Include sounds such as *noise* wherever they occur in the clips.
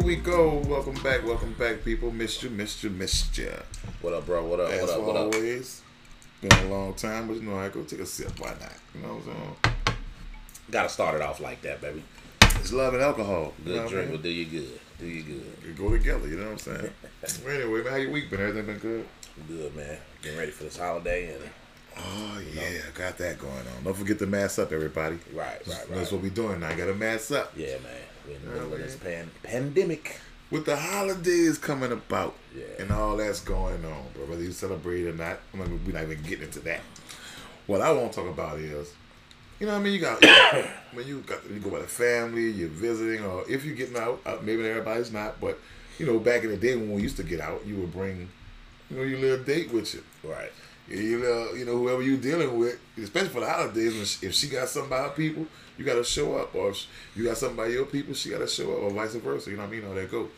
here we go. Welcome back, welcome back, people. Missed you, missed you, missed you. What up, bro? What up? As what up? What up? always, been a long time, but you know I go take a sip. Why not? You know what I'm saying? Gotta start it off like that, baby. It's love and alcohol. Good you know I drink mean? will do you good. Do you good. They go together. You know what I'm saying? *laughs* Well, anyway, man, how your week been? Everything been good? Good, man. Getting ready for this holiday and Oh yeah, got that going on. Don't forget to mask up, everybody. right, right, right. That's what we doing now. I Got to mask up. yeah, man. We're in the middle of this pan- pandemic. with the holidays coming about Yeah. and all that's going on, bro, whether you celebrate or not, I'm not, we're not even getting into that. What I want to talk about is, you know, what I mean, you got *coughs* when you got you go with the family, you're visiting, or if you're getting out, uh, maybe everybody's not, but you know, back in the day when we used to get out, you would bring, you know, your little date with you. Right. You know, you know, whoever you dealing with, especially for the holidays, if she got something by her people, you got to show up, or if you got something by your people, she got to show up, or vice versa. You know what I mean? How that go.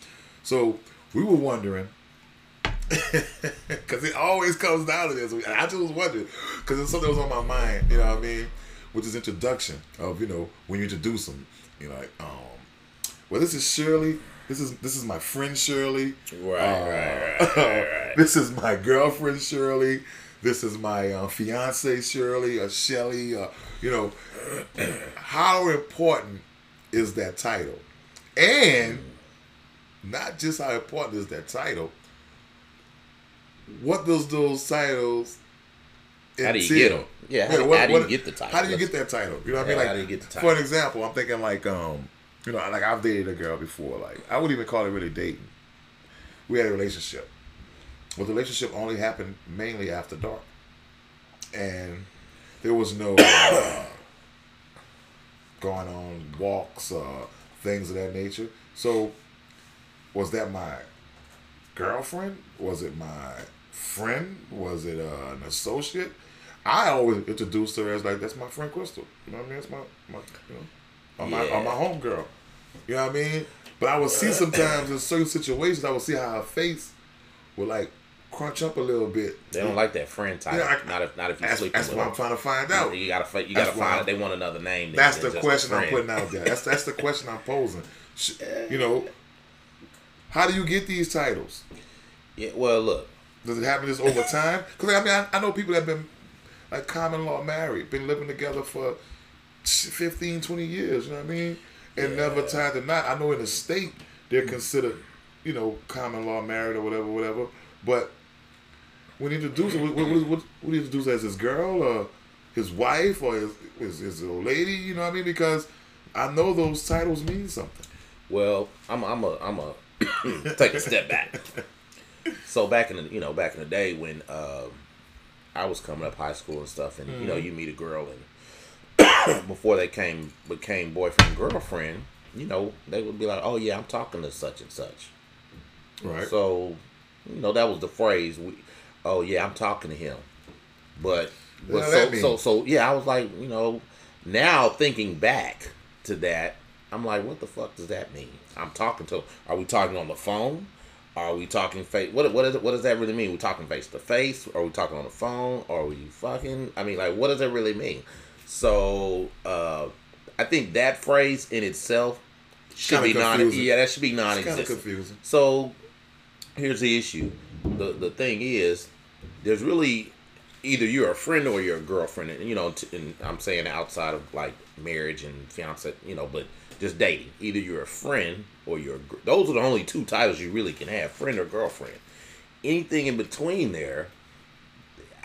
So we were wondering, *laughs* because it always comes down to this. I just was wondering, because it's something that was on my mind. You know what I mean? Which is introduction of you know when you introduce them. You know, like, um, well, this is Shirley. This is this is my friend Shirley. Right, Uh, right, right, right, right. *laughs* this is my girlfriend Shirley. This is my uh, fiance Shirley or Shelly. Uh, you know, *clears throat* how important is that title? And not just how important is that title. What does those titles? How do you get 'em? Yeah, how do- what- how do you what- get the title? How do you get that title? You know what I mean? Like, how do you get the title? For an example, I'm thinking like, um, you know, like I've dated a girl before. Like I wouldn't even call it really dating. We had a relationship, but the relationship only happened mainly after dark, and there was no *coughs* uh, going on walks, uh, things of that nature. So, was that my girlfriend? Was it my friend? Was it uh, an associate? I always introduced her as like that's my friend Crystal. You know what I mean? That's my my you know, or my or my Yeah. homegirl. You know what I mean? But I would see sometimes in certain situations, I would see how her face would like crunch up a little bit. They don't like that friend type. Yeah, I- not if not if you That's, sleep that's with what I'm trying to find out. You gotta you gotta find I'm- They want another name. That's the question I'm putting out there. That's that's the question I'm posing. You know, how do you get these titles? Yeah. Well, look. Does it happen just over *laughs* time? Because I mean, I, I know people that have been like common law married, been living together for 15, 20 years. You know what I mean? And never tied to knot. I know in the state they're considered, you know, common law married or whatever, whatever. But when he introduced, what, what, what, what, what do as his girl or his wife or his, his, his old lady? You know what I mean? Because I know those titles mean something. Well, I'm I'm a I'm a *coughs* take a step back. So back in the you know back in the day when um, I was coming up high school and stuff, and you know Mm-hmm. you meet a girl and *coughs* before they came became boyfriend girlfriend, you know they would be like, oh yeah, I'm talking to such and such. Right. So you know that was the phrase. We, oh yeah, I'm talking to him. But, but so, so so yeah, I was like, you know, now thinking back to that, I'm like, what the fuck does that mean? I'm talking to. Are we talking on the phone? Are we talking face? What what is it, what does that really mean? We're talking face to face? Are we talking on the phone? Are we fucking? I mean, like, what does that really mean? So uh, I think that phrase in itself should Kinda be non. Yeah, that should be It's kind of non-existent. confusing. So here's the issue. The the thing is, there's really either you're a friend or you're a girlfriend. And, you know, t- and I'm saying outside of like marriage and fiance, you know, but just dating. Either you're a friend or you're a, gr- those are the only two titles you really can have, friend or girlfriend. Anything in between there,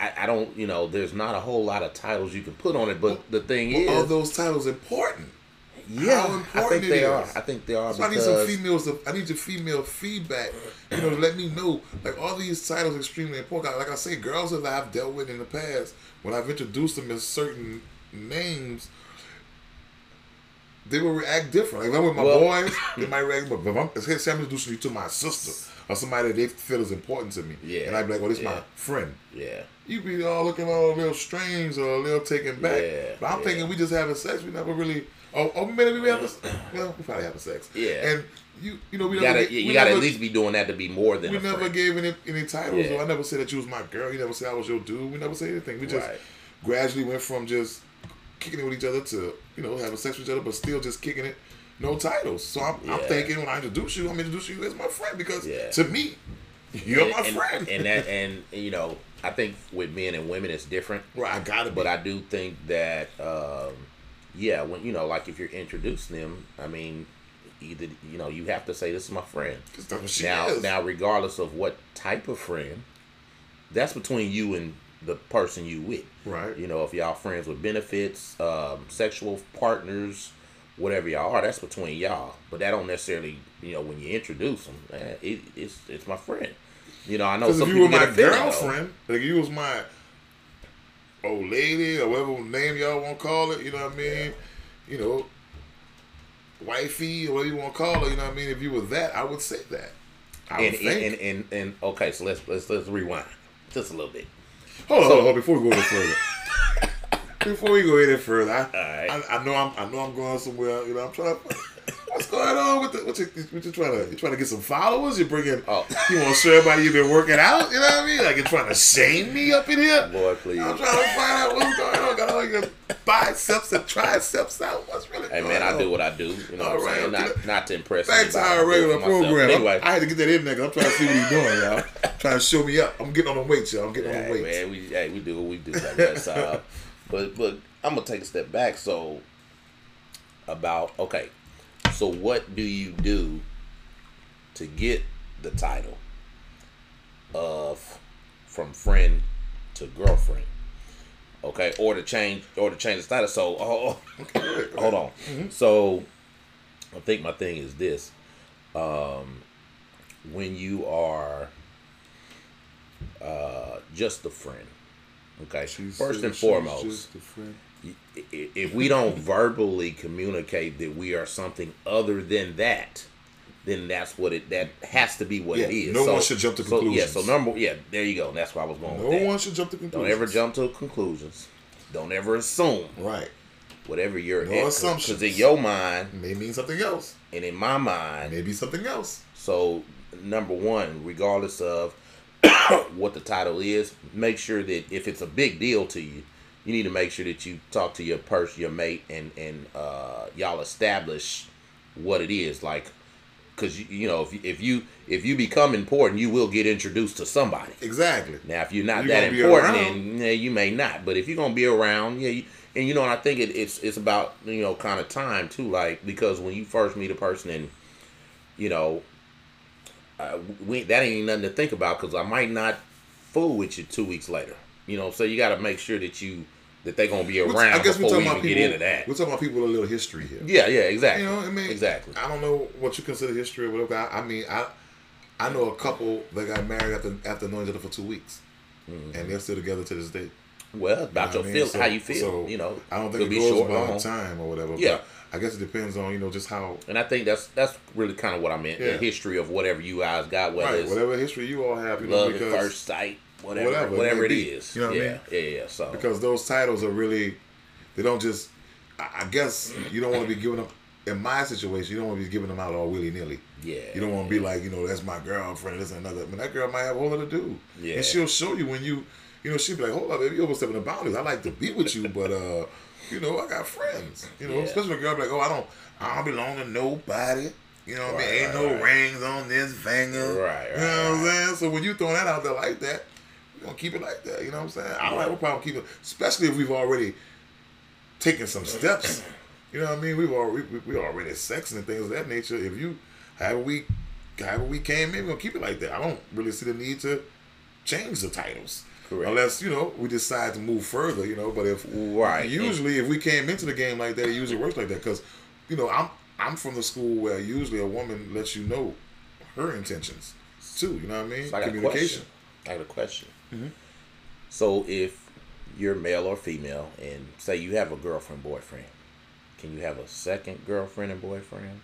I, I don't, you know, there's not a whole lot of titles you can put on it. But the thing Well, are is, those titles important? Yeah, how I important think it they are. I think they are So I need some females. To, I need your female feedback. You know, let me know like all these titles are extremely important. Like I say, girls that I've dealt with in the past, when I've introduced them as certain names, they will react different. Like if I'm with my Well- boys, *laughs* they might react. But if I'm, say I'm introducing you to my sister or somebody that they feel is important to me, Yeah, and I'd be like, "Oh, this is my friend." yeah. You be all looking all a little strange or a little taken back. Yeah, but I'm yeah. thinking we just having sex. We never really. Oh, oh maybe we have. A, well, we probably having sex. Yeah. And you, you know, we You never. gotta, get- you, gotta never, at least be doing that to be more than We a never friend. gave any any titles. Yeah. I never said that you was my girl. You never said I was your dude. We never said anything. We just Right. gradually went from just kicking it with each other to you know having sex with each other, but still just kicking it. no titles. So I'm, I'm thinking when I introduce you, I'm introducing you as my friend because Yeah. to me, you're and, my and- friend. and that and you know I think with men and women it's different. right, I got it. But I do think that, um, yeah, when you know, like if you're introducing them, I mean, either you know, you have to say this is my friend. that's what she now, is. now, regardless of what type of friend, that's between you and the person you with. Right. You know, if y'all friends with benefits, um, sexual partners, whatever y'all are, that's between y'all. But that don't necessarily, you know, when you introduce them, eh, it, it's it's my friend. You know, I know some if you people were my girlfriend, like you was my old lady or whatever name y'all want to call it, you know what I mean? You know, wifey or whatever you want to call it, you know what I mean? If you were that, I would say that. I And, and, and, and, and okay, so let's let's let's rewind just a little bit. hold on, hold on, hold on, before we go any further. *laughs* before we go any further, I, Alright. I, I know I'm I know I'm going somewhere. You know, I'm trying to. What's going on with the? What you, what you trying to? You trying to get some followers? You're bringing. Oh. You want to show everybody you've been working out? You know what I mean? Like you're trying to shame me up in here. Boy, please. I'm trying to find out what's going on. Got all your biceps and triceps out. What's really Hey man, I do what I do. You know All what I'm right, saying? Not not to impress. Back to our regular program. Anyway, I had to get that in there I'm trying to see what he's doing, y'all. *laughs* trying to show me up. I'm getting on the weights, y'all. I'm getting on the hey, weights. man, we hey, we do what we do. I guess. Uh, *laughs* but but I'm gonna take a step back. So about okay, so what do you do to get the title of from friend to girlfriend? Okay, or to change or to change the status. So oh, *coughs* hold on. So I think my thing is this: um, when you are uh, just a friend. Okay, first and foremost, i- i- if we don't verbally communicate that we are something other than that, then that's what it that has to be what it Yeah, is. no one should jump to so, Yeah, so number yeah, there you go. That's why I was going No with that. one should jump to conclusions. Don't ever jump to conclusions. Don't ever assume Right. whatever you're No assumptions. Because in your mind May mean something else. and in my mind, Maybe something else. so number one, regardless of *coughs* what the title is, make sure that if it's a big deal to you, you need to make sure that you talk to your person, your mate, and and uh, y'all establish what it is. Like, because you, you know if you, if you if you become important, you will get introduced to somebody. Exactly. Now, if you're not You're that important, then yeah, you may not. But if you're gonna be around, yeah, you, and you know, and I think it, it's it's about you know kind of time too, like because when you first meet a person and you know, uh, we that ain't nothing to think about because I might not fool with you two weeks later. You know, so you got to make sure that you that they're gonna be around I guess we're before we talking even about get people. into that. We're talking about people with a little history here. Yeah, yeah, exactly. You know, I mean, exactly. I don't know what you consider history or whatever. I, I mean, I I know a couple that got married after after knowing each other for two weeks, Mm-hmm. and they're still together to this day. Well, about You your know what I mean? feel, So- how you feel. so you know, I don't think it goes short, by long. time or whatever. Yeah. I guess it depends on you know just how And I think that's that's really kind of what I meant. Yeah. The history of whatever you guys got, whether right whatever history you all have. You know, love at because first sight, whatever, Whatever it whatever, it be. is. You know what I yeah, mean? yeah, yeah. So because those titles are really they don't just. I I guess you don't want to be giving them. In my situation, you don't want to be giving them out all willy nilly. yeah, You don't want to be like, you know, that's my girlfriend, this and another. I mean, that girl might have a whole other dude. Yeah. And she'll show you when you, you know, she'll be like, hold up, baby, you overstepping the boundaries. I like to be with you, but, uh, you know, I got friends. You know, Yeah. especially a girl be like, oh, I don't, I don't belong to nobody. You know what I mean? Ain't right, no right. rings on this finger. Right, You know what I'm saying? So when you throw that out there like that, we're to keep it like that. You know what I'm saying? I don't have a problem keeping especially if we've already taken some steps. You know what I mean? We've already we, we already sexing and things of that nature. If you however we however we came in, we're gonna keep it like that. I don't really see the need to change the titles. Correct. Unless, you know, we decide to move further, you know, but if Right. usually if we came into the game like that, it usually works like that. Cause, you know, I'm I'm from the school where usually a woman lets you know her intentions too, you know what I mean? So I a question. I got a question. Mm-hmm. So if you're male or female, and say you have a girlfriend boyfriend, can you have a second girlfriend and boyfriend?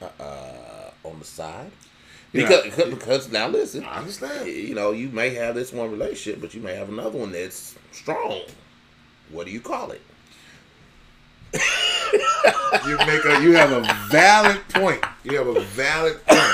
Uh, on the side. Yeah. Because, because now listen, I understand. you know, you may have this one relationship, but you may have another one that's strong. What do you call it? You make a you have a valid point. You have a valid point.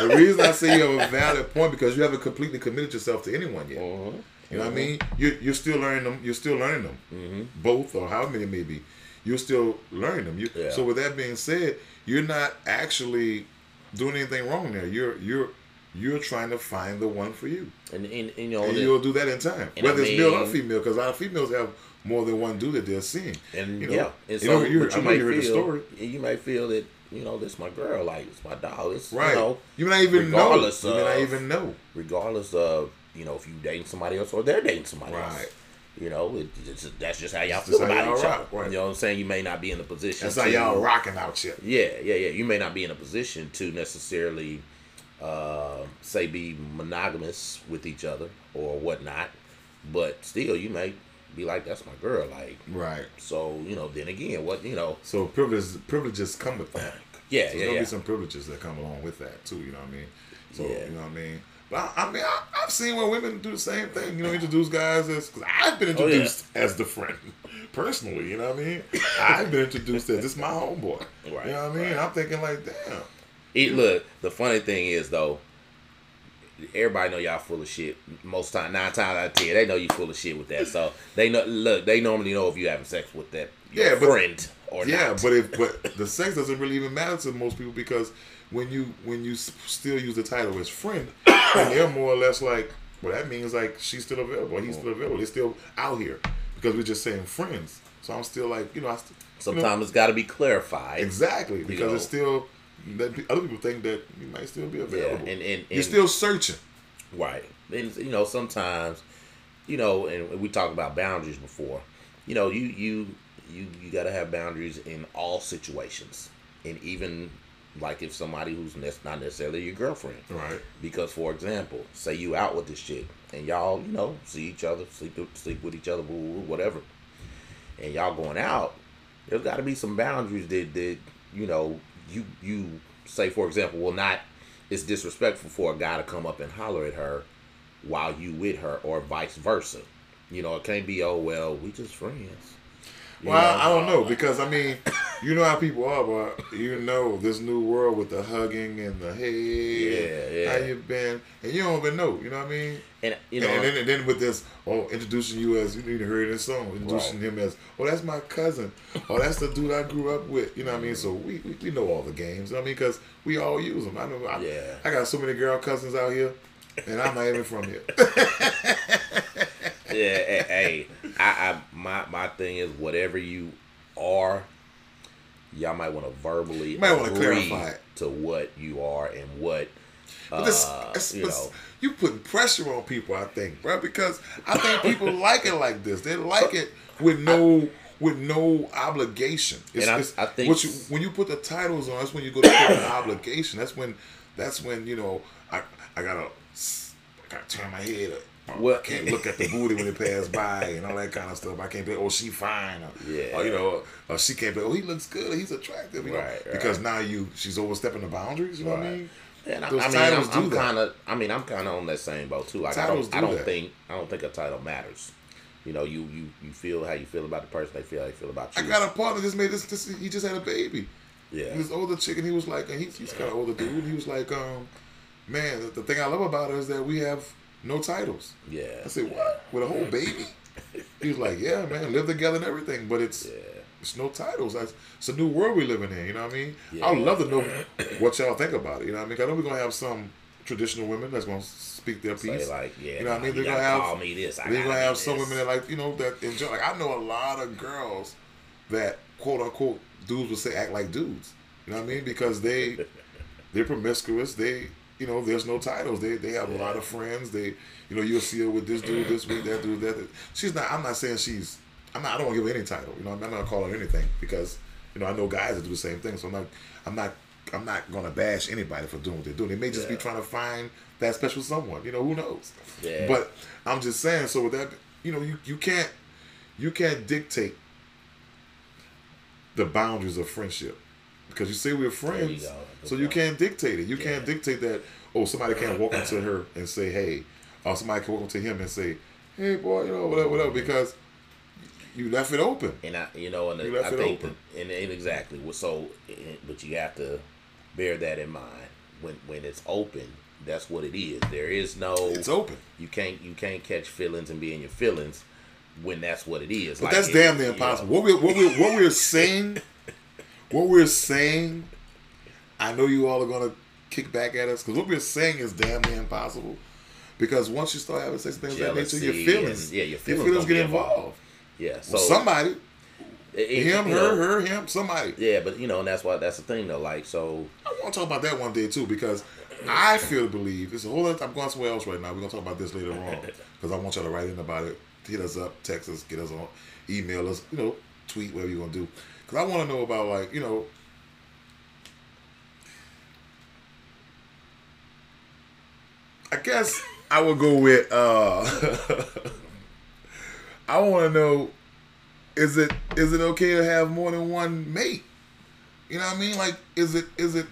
the reason I say you have a valid point because you haven't completely committed yourself to anyone yet. Uh-huh. You know what I mean? You're, you're still learning them. You're still learning them, Mm-hmm. both or however many maybe. you're still learning them. You, Yeah. So with that being said, you're not actually doing anything wrong there. You're you're you're trying to find the one for you, And, and, and, you know, and the- you'll do that in time, and I whether it's male or female. Because a lot of females have more than one dude that they're seeing. And you know, yeah, and you so know, you, but you know might you the feel story, you may feel that you know this my girl, like it's my doll. It's right? you know, you may not even know. regardless You may not of- even know. regardless of you know if you dating somebody else or they're dating somebody else. Right. You know, it, it's, that's just how y'all That's feel about y'all each rock, other. right. You know what I'm saying? You may not be in the position. That's how y'all rocking out here. Yeah, yeah, yeah. You may not be in a position to necessarily, uh, say, be monogamous with each other or whatnot, but still, you may be like, "That's my girl." Like, Right. so you know. Then again, what you know? So privileges privileges come with that. Yeah, So there's yeah, gonna yeah. be some privileges that come along with that too. You know what I mean? So Yeah. you know what I mean. But I, I mean, I, I've seen where women do the same thing. You know, introduce guys as because I've been Oh, yeah. introduced as the friend *laughs* personally. You know what I mean? I've been introduced as this is my homeboy. Right, You know what I mean? right. I'm thinking like, damn. It, look, the funny thing is though, everybody know y'all full of shit. Most time, nine times out of ten, they know you full of shit with that. So they know. Look, they normally know if you having sex with that Yeah, but- friend or Yeah, not. but if but *laughs* the sex doesn't really even matter to most people because when you when you still use the title as friend, *coughs* and they're more or less like, well, that means like she's still available, he's still available, they're still out here because we're just saying friends. So I'm still like, you know, I st- you know, Sometimes it's got to be clarified. exactly because know. it's still that other people think that you might still be available. Yeah, available. and, and, You're still searching. right. And you know sometimes, you know, and we talked about boundaries before. You know, you you you you got to have boundaries in all situations, and even like if somebody who's not necessarily your girlfriend. Right. Because, for example, say you out with this chick and y'all, you know, see each other, sleep sleep with each other, whatever, and y'all going out. There's got to be some boundaries that that you know you you say, for example, well, not it's disrespectful for a guy to come up and holler at her while you with her, or vice versa. You know, it can't be oh well, we just friends. Well, know? I don't know because I mean, you know how people are, but you know this new world with the hugging and the hey, Yeah, yeah. how you been, and you don't even know. You know what I mean? And you know, and, then, and then with this, oh, introducing you as you need to hear this song, introducing him as, oh, that's my cousin, oh, that's the dude I grew up with. You know what I mean? So we, we, we know all the games. You know what I mean? Because we all use them. I know. I, Yeah. I got so many girl cousins out here, and I'm not even from here. *laughs* yeah, hey, hey, I, I my my thing is whatever you are, y'all might want to verbally You might wanna agree clarify it. to what you are and what But this, uh, it's- you know. you putting pressure on people, I think, bro, because I think people *laughs* like it like this. They like it with no with no obligation. It's, And I- it's- I think- what you, when you put the titles on, that's when you go to put an *coughs* obligation. That's when that's when you know I I gotta I gotta turn my head up. Well- I can't look at the booty when it pass by and all that kind of stuff. I can't be, oh, she fine. Or, Yeah. or, you know, or she can't be, oh, he looks good. He's attractive. You know, Right, right. because now you, she's overstepping the boundaries. You know what I mean? And I, Those I mean, I'm, I'm kind of, I mean, I'm kind of on that same boat too. Like, Titles I don't, I do don't that. think, I don't think a title matters. You know, you you you feel how you feel about the person. They feel how they feel about you. I got a partner just made this, this. He just had a baby. yeah, This older chick, and he was like, and he's, he's kind of older dude. And he was like, um, man, the, the thing I love about her is that we have no titles. yeah. I said, what? With a whole baby? *laughs* He was like, yeah, man, live together and everything, but it's Yeah. it's no titles. That's, it's a new world we're living in. You know what I mean? Yeah. I'd love to know what y'all think about it. You know what I mean? I know we're gonna have some traditional women that's gonna speak their piece. like, yeah, you know what I mean? They're gonna have call me this. I they're gonna have some this. women that like you know that enjoy. Like I know a lot of girls that quote unquote dudes would say act like dudes. You know what I mean? Because they *laughs* they're promiscuous. They you know there's no titles. They they have a lot of friends. They you know you'll see her with this dude this week that dude that. She's not. I'm not saying she's. I'm not. I don't want to give her any title. You know I'm not gonna call her anything because you know I know guys that do the same thing. So I'm not. I'm not. I'm not gonna bash anybody for doing what they're doing. They may just be trying to find that special someone. You know who knows? Yeah. But I'm just saying. So with that, you know, you you can't you can't dictate the boundaries of friendship because you say we're friends, go. so you can't dictate it. You Yeah. can't dictate that. Oh, somebody can't walk up to her and say, "Hey," or somebody can walk up to him and say, "Hey, boy," you know, whatever, whatever, because you left it open. And I, you know, and You I left it think, open. that- and, and exactly. So, but you have to bear that in mind when when it's open. That's what it is. There is no. It's open. You can't you can't catch feelings and be in your feelings. when that's what it is. But Like, that's it- damn near you know, impossible. What we what we what we're *laughs* saying, what we're saying, I know you all are gonna kick back at us because what we're saying is damn near impossible. Because once you start having sex things of that nature, your Jealousy feelings, and- yeah, your your feelings feelings get involved. involved. Yeah. So somebody, it- him, her, know, her, him, somebody. Yeah, but you know, and that's why that's the thing though. Like, so I want to talk about that one day too because I feel to believe it's a whole other. I'm going somewhere else right now. We're gonna talk about this later on *laughs* because I want y'all to write in about it. Hit us up, text us, get us on, email us, you know, tweet whatever you're gonna do. Because I want to know about like you know. I guess I would go with. uh *laughs* I want to know: is it is it okay to have more than one mate? You know what I mean? Like, is it is it?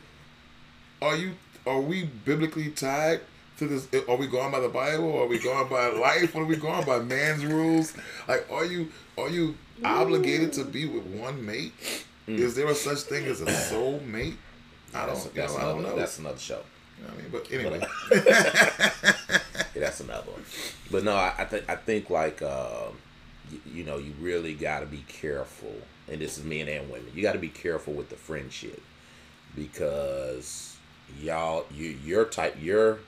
Are you are we biblically tied to this? Are we going by the Bible? Are we going by life? What are we going by? Man's rules? Like, are you are you obligated to be with one mate? Is there a such thing as a soul mate? I don't, you that's know, I don't know. that's another show. You know I mean, but anyway, *laughs* Yeah, that's another one. But no, I, I think I think like uh, you, you know you really got to be careful, and this is men and women. You got to be careful with the friendship because y'all you your type your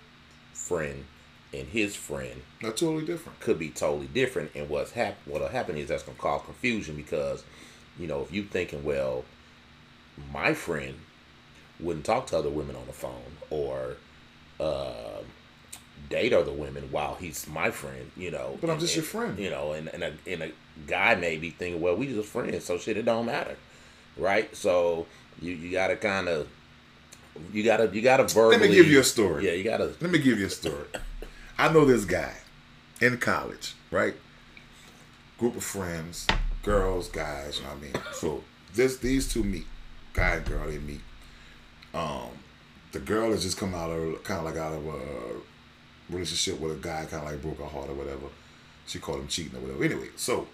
friend and his friend they're totally different. could be totally different. And what's hap- what'll happen is that's gonna cause confusion because, you know, if you thinking, well, my friend wouldn't talk to other women on the phone or uh, date other women while he's my friend, you know. But I'm just and- your friend. You know, and, and a and a guy may be thinking, well, we just friends, so shit, it don't matter, right? So you you gotta kind of. You gotta, you gotta verbally. Let me give you a story. Yeah, you gotta. Let me give you a story. I know this guy in college, right? Group of friends, girls, guys, you know what I mean? So this these two meet. Guy and girl, they meet. Um the girl has just come out of kind of like out of a relationship with a guy, kind of like broke her heart or whatever. She called him cheating or whatever. Anyway, so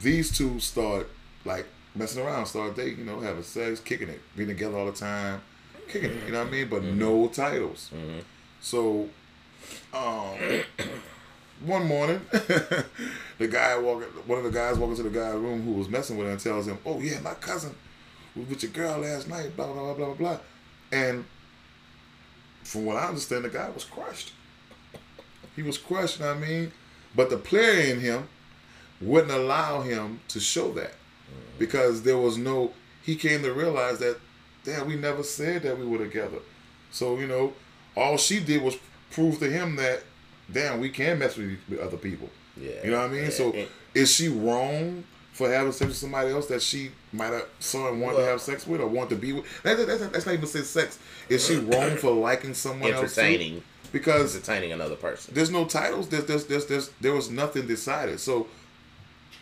these two start like messing around, start dating, you know, having sex, kicking it, being together all the time, kicking it. You know what I mean? But mm-hmm. no titles. Mm-hmm. So, um, *coughs* one morning, *laughs* the guy walking, one of the guys walking to the guy's room who was messing with her and tells him, "Oh yeah, my cousin was with your girl last night." Blah blah blah blah blah blah. And from what I understand, the guy was crushed. He was crushed. You know what I mean? But the player in him wouldn't allow him to show that mm-hmm. because there was no. He came to realize that, damn, we never said that we were together. So you know, all she did was prove to him that, damn, we can mess with, with other people. Yeah. You know what I mean? Yeah, So is she wrong for having sex with somebody else that she might have saw and wanted to have sex with or want to be with? That, that, that's, that's not even say sex. Is she *coughs* wrong for liking someone else? too? entertaining Because entertaining another person. there's no titles. There's, there's, there's, there's, there was nothing decided. So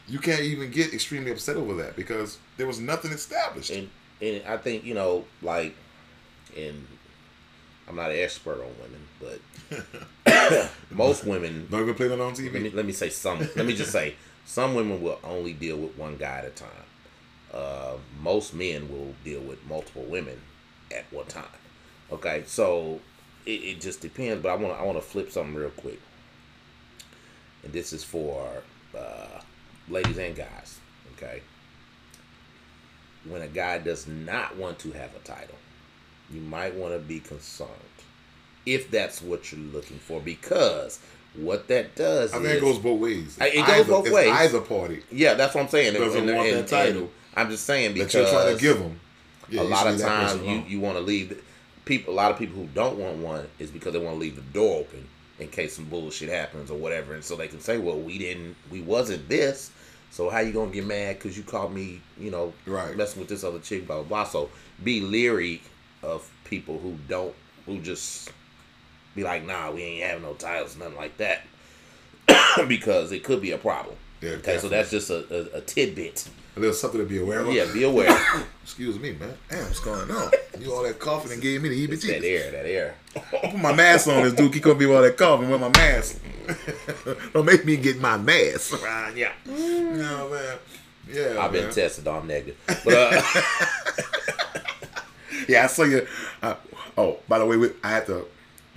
you can't even get extremely upset over that because there was nothing established. And and I think you know, like, and I'm not an expert on women, but *laughs* most women. don't even playing it on Let me TV. let me say some. let me just say some women will only deal with one guy at a time. Uh, most men will deal with multiple women at one time. Okay, so it, it just depends. But I want I want to flip something real quick, and this is for uh, ladies and guys. Okay, when a guy does not want to have a title, you might want to be concerned if that's what you're looking for, because what that does I is it goes both ways. It goes both it's ways. Either party yeah, that's what I'm saying. Doesn't and- want and- that title I'm just saying because that you're trying to give them. a lot of times you, you want to leave people. A lot of people who don't want one is because they want to leave the door open in case some bullshit happens or whatever, and so they can say, "Well, we didn't, we wasn't this." So how you gonna get mad because you caught me, you know, Right. messing with this other chick, blah blah blah. So be leery of people who don't, who just be like, "Nah, we ain't having no titles, nothing like that," *coughs* because it could be a problem. Yeah, okay, so that's just a, a, a tidbit. a little something to be aware of. Yeah, be aware. *coughs* Excuse me, man. Damn, what's going on? You all that coughing and gave me the It's that air, that air. I'll put my mask on this dude. He gonna be all that coughing with my mask. *laughs* Don't make me get my mask. *laughs* Right, yeah. No man. Yeah. I've been tested. I'm negative. *laughs* But uh, Yeah, I saw you. Uh, oh, by the way, we, I had to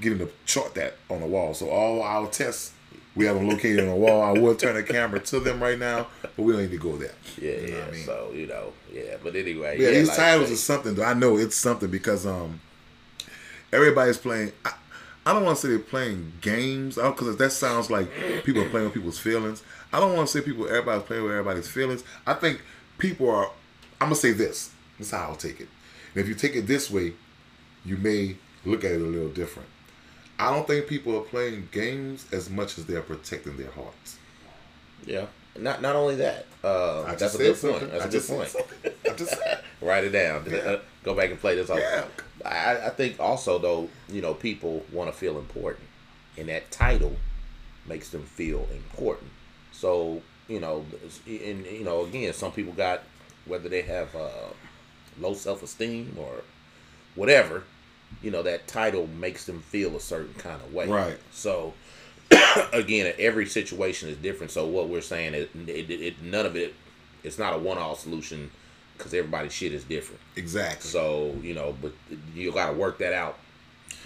get him to chart that on the wall. So all our tests We have them located on the wall. I will turn the camera to them right now, but we don't need to go there. Yeah, You know yeah. what I mean? So you know, yeah. But anyway, Yeah, yeah, these like titles I are something. Though. I know it's something because um, everybody's playing. I, I don't want to say they're playing games because that sounds like people are playing with people's feelings. I don't want to say people. Everybody's playing with everybody's feelings. I think people are. I'm gonna say this. This is how I'll take it. And if you take it this way, you may look at it a little different. I don't think people are playing games as much as they're protecting their hearts. yeah. Not not only that. Uh, that's a good something. point. That's I a good point. I just. *laughs* Write it down. Yeah. Uh, Go back and play this off. Yeah. I, I think also though, you know, people want to feel important, and that title makes them feel important. So you know, and you know, again, some people got whether they have uh, low self esteem or whatever, you know, that title makes them feel a certain kind of way. Right. So *clears throat* again, every situation is different. So what we're saying is, it, it, it none of it, it's not a one all solution because everybody's shit is different. Exactly. So you know, but you got to work that out.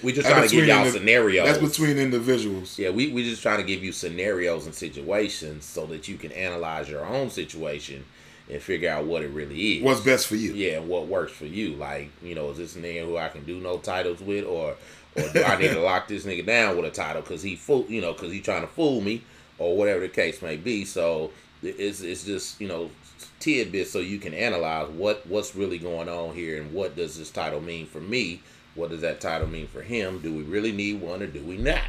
We just trying to give y'all scenarios. That's between individuals. yeah, we we just trying to give you scenarios and situations so that you can analyze your own situation and figure out what it really is. What's best for you? yeah, and what works for you? Like, you know, is this nigga who I can do no titles with, or or do I need to *laughs* lock this nigga down with a title because he fool, you know, because he trying to fool me, or whatever the case may be. So it's it's just you know tidbits so you can analyze what what's really going on here and what does this title mean for me. What does that title mean for him? Do we really need one or do we not?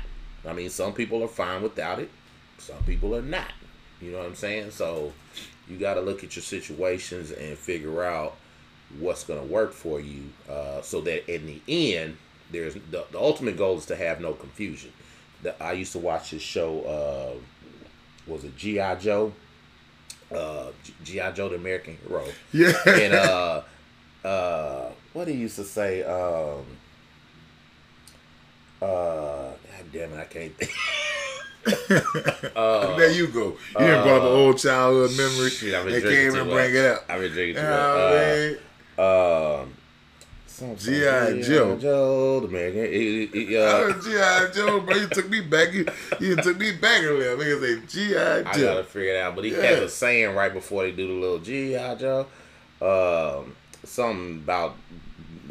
I mean, some people are fine without it. Some people are not. You know what I'm saying? So you got to look at your situations and figure out what's going to work for you uh, so that in the end there's the, the ultimate goal is to have no confusion the, i used to watch this show uh, was it gi joe uh, gi joe the american hero Yeah. and uh uh what he used to say um uh god damn it i can't think *laughs* uh, there you go. You didn't brought up an old childhood memory. Shit, I've been They drinking can't even bring it up. I've been drinking too much. know what I Uh, mean? um, something- G.I. Joe. Joe, the American. It, it, it, uh, Oh, G.I. Joe, bro. You took me back. You, you took me back a little. Nigga say G.I. Joe. I gotta figure it out. But he Yeah. has a saying right before they do the little G.I. Joe. Um, something about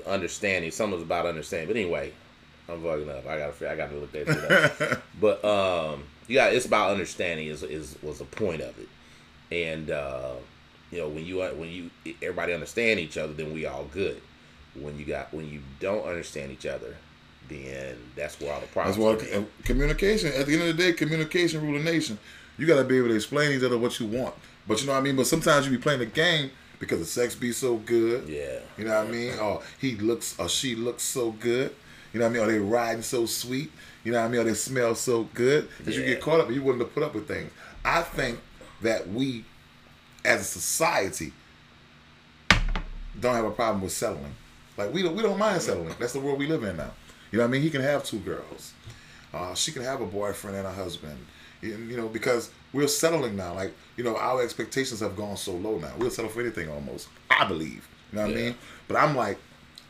understanding. Something was about understanding. But anyway, I'm fucking up. I gotta. I gotta look that shit *laughs* up. But um, yeah, it's about understanding. Is is was the point of it, and uh, you know when you when you everybody understand each other, then we all good. When you got when you don't understand each other, then that's where all the problems. That's why come uh, communication. At the end of the day, communication rule the nation. You gotta be able to explain each other what you want. But you know what I mean. But sometimes you be playing the game because the sex be so good. Yeah. You know what I mean? Or he looks or she looks so good. You know what I mean? Or they riding so sweet. You know what I mean? Or they smell so good that you get caught up and you wouldn't have put up with things. I think that we, as a society, don't have a problem with settling. Like we don't we don't mind settling. That's the world we live in now. You know what I mean? He can have two girls. Uh, she can have a boyfriend and a husband. You you know, because we're settling now. Like, you know, our expectations have gone so low now. We'll settle for anything almost. I believe. You know what I mean? But I'm like,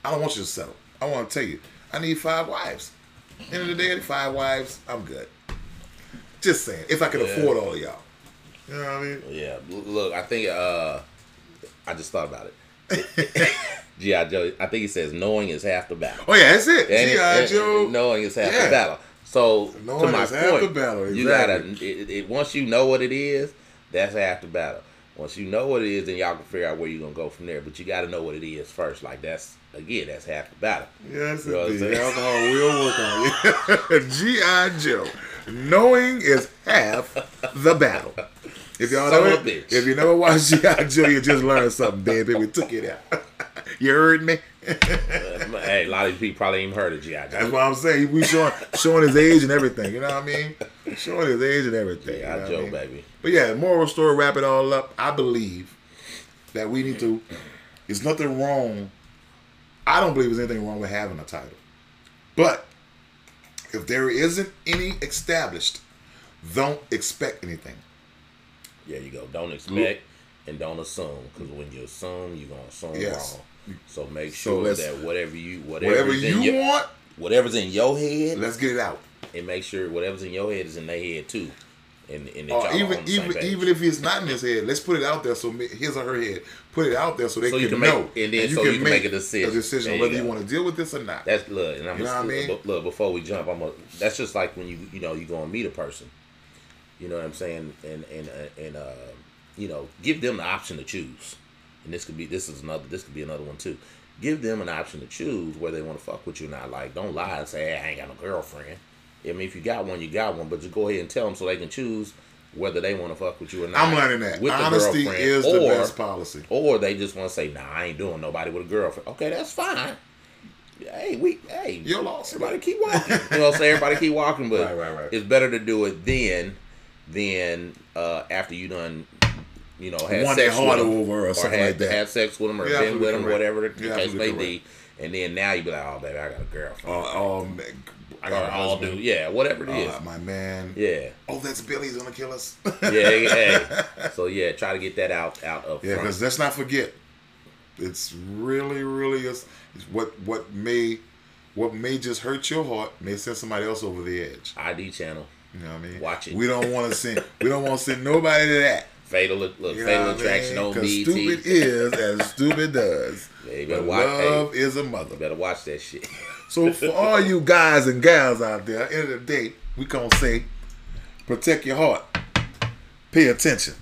I don't want you to settle. I want to tell you, I need five wives. End of the day, five wives, I'm good. Just saying. If I could Yeah. afford all of y'all. You know what I mean? Yeah, look, I think uh, I just thought about it. *laughs* G.I. Joe, I think he says knowing is half the battle. Oh yeah, that's it. And- G.I. Joe. knowing is half Yeah. the battle. So Knowing to my is half point, the battle, you gotta it, it, once you know what it is, that's half the battle. Once you know what it is, then y'all can figure out where you're gonna go from there. But you got to know what it is first. Like that's again, that's half the battle. Yes, You know what I'm indeed. saying? Alcohol will work on *laughs* you. G.I. Joe. Knowing is half the battle. If y'all Son never, of a bitch. if you never watched G.I. Joe, you just learned something, baby. We took it out. *laughs* you heard me? *laughs* Hey, a lot of these people probably even heard of G.I. Joe. That's what I'm saying. We showing showing his age and everything. You know what I mean? Showing his age and everything. you know G.I. what I mean? baby. But yeah, moral story, wrap it all up. I believe that we need to. There's nothing wrong. I don't believe there's anything wrong with having a title, but if there isn't any established, don't expect anything. There you go. Don't expect and don't assume, because when you assume, you're gonna assume Yes. wrong. So make So sure that whatever you whatever Whatever you your- want, whatever's in your head, let's get it out. and make sure whatever's in your head is in their head too. and and Or even on the same even even if it's not in his head, let's put it out there so his or her head put it out there so they So can, you can make- know and then so you can make a decision. A decision you whether you want to deal with this or not. That's look, and I'm You know just, what I mean? look, look, before we jump, I'm a, that's just like when you you know you go and meet a person, you know what I'm saying, and and uh, and uh, you know give them the option to choose, and this could be this is another this could be another one too. Give them an option to choose where they want to fuck with you or not. Like don't lie and say hey, I ain't got no girlfriend. I mean if you got one, you got one, but just go ahead and tell them so they can choose whether they want to fuck with you or not. I'm learning that with honesty is the or- best policy. or they just want to say, "Nah, I ain't doing nobody with a girlfriend." Okay, that's fine. Hey, we hey, You're lost. Everybody keep walking. you know what I'm saying? Everybody keep walking, but *laughs* right, right. it's better to do it then than uh, after you done, you know, had Won sex their with heart them, over or something had, like that. had sex with them, or You're been with absolutely them, correct. whatever the You're case may absolutely be, and then now you be like, "Oh, baby, I got a girlfriend." Uh, um, I got a all husband. do, yeah, whatever it is. Uh, my man. yeah, Oh, that's Billy's gonna kill us. *laughs* yeah, yeah. *laughs* So yeah, try to get that out out of. Yeah, because let's not forget, it's really, really is is what what may what may just hurt your heart may send somebody else over the edge. ID channel, You know what I mean? Watch it. We don't want to send *laughs* we don't want to send nobody to that. Fatal look, You fatal what I attraction mean? on 'Cause BET. stupid is as *laughs* stupid does. Yeah, better But watch- love is a mother. You better watch that shit. *laughs* So for all you guys and gals out there, at the end of the day, we gonna say, protect your heart, pay attention,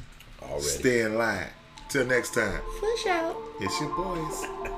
Already. stay in line. Till next time, Push out. it's your boys.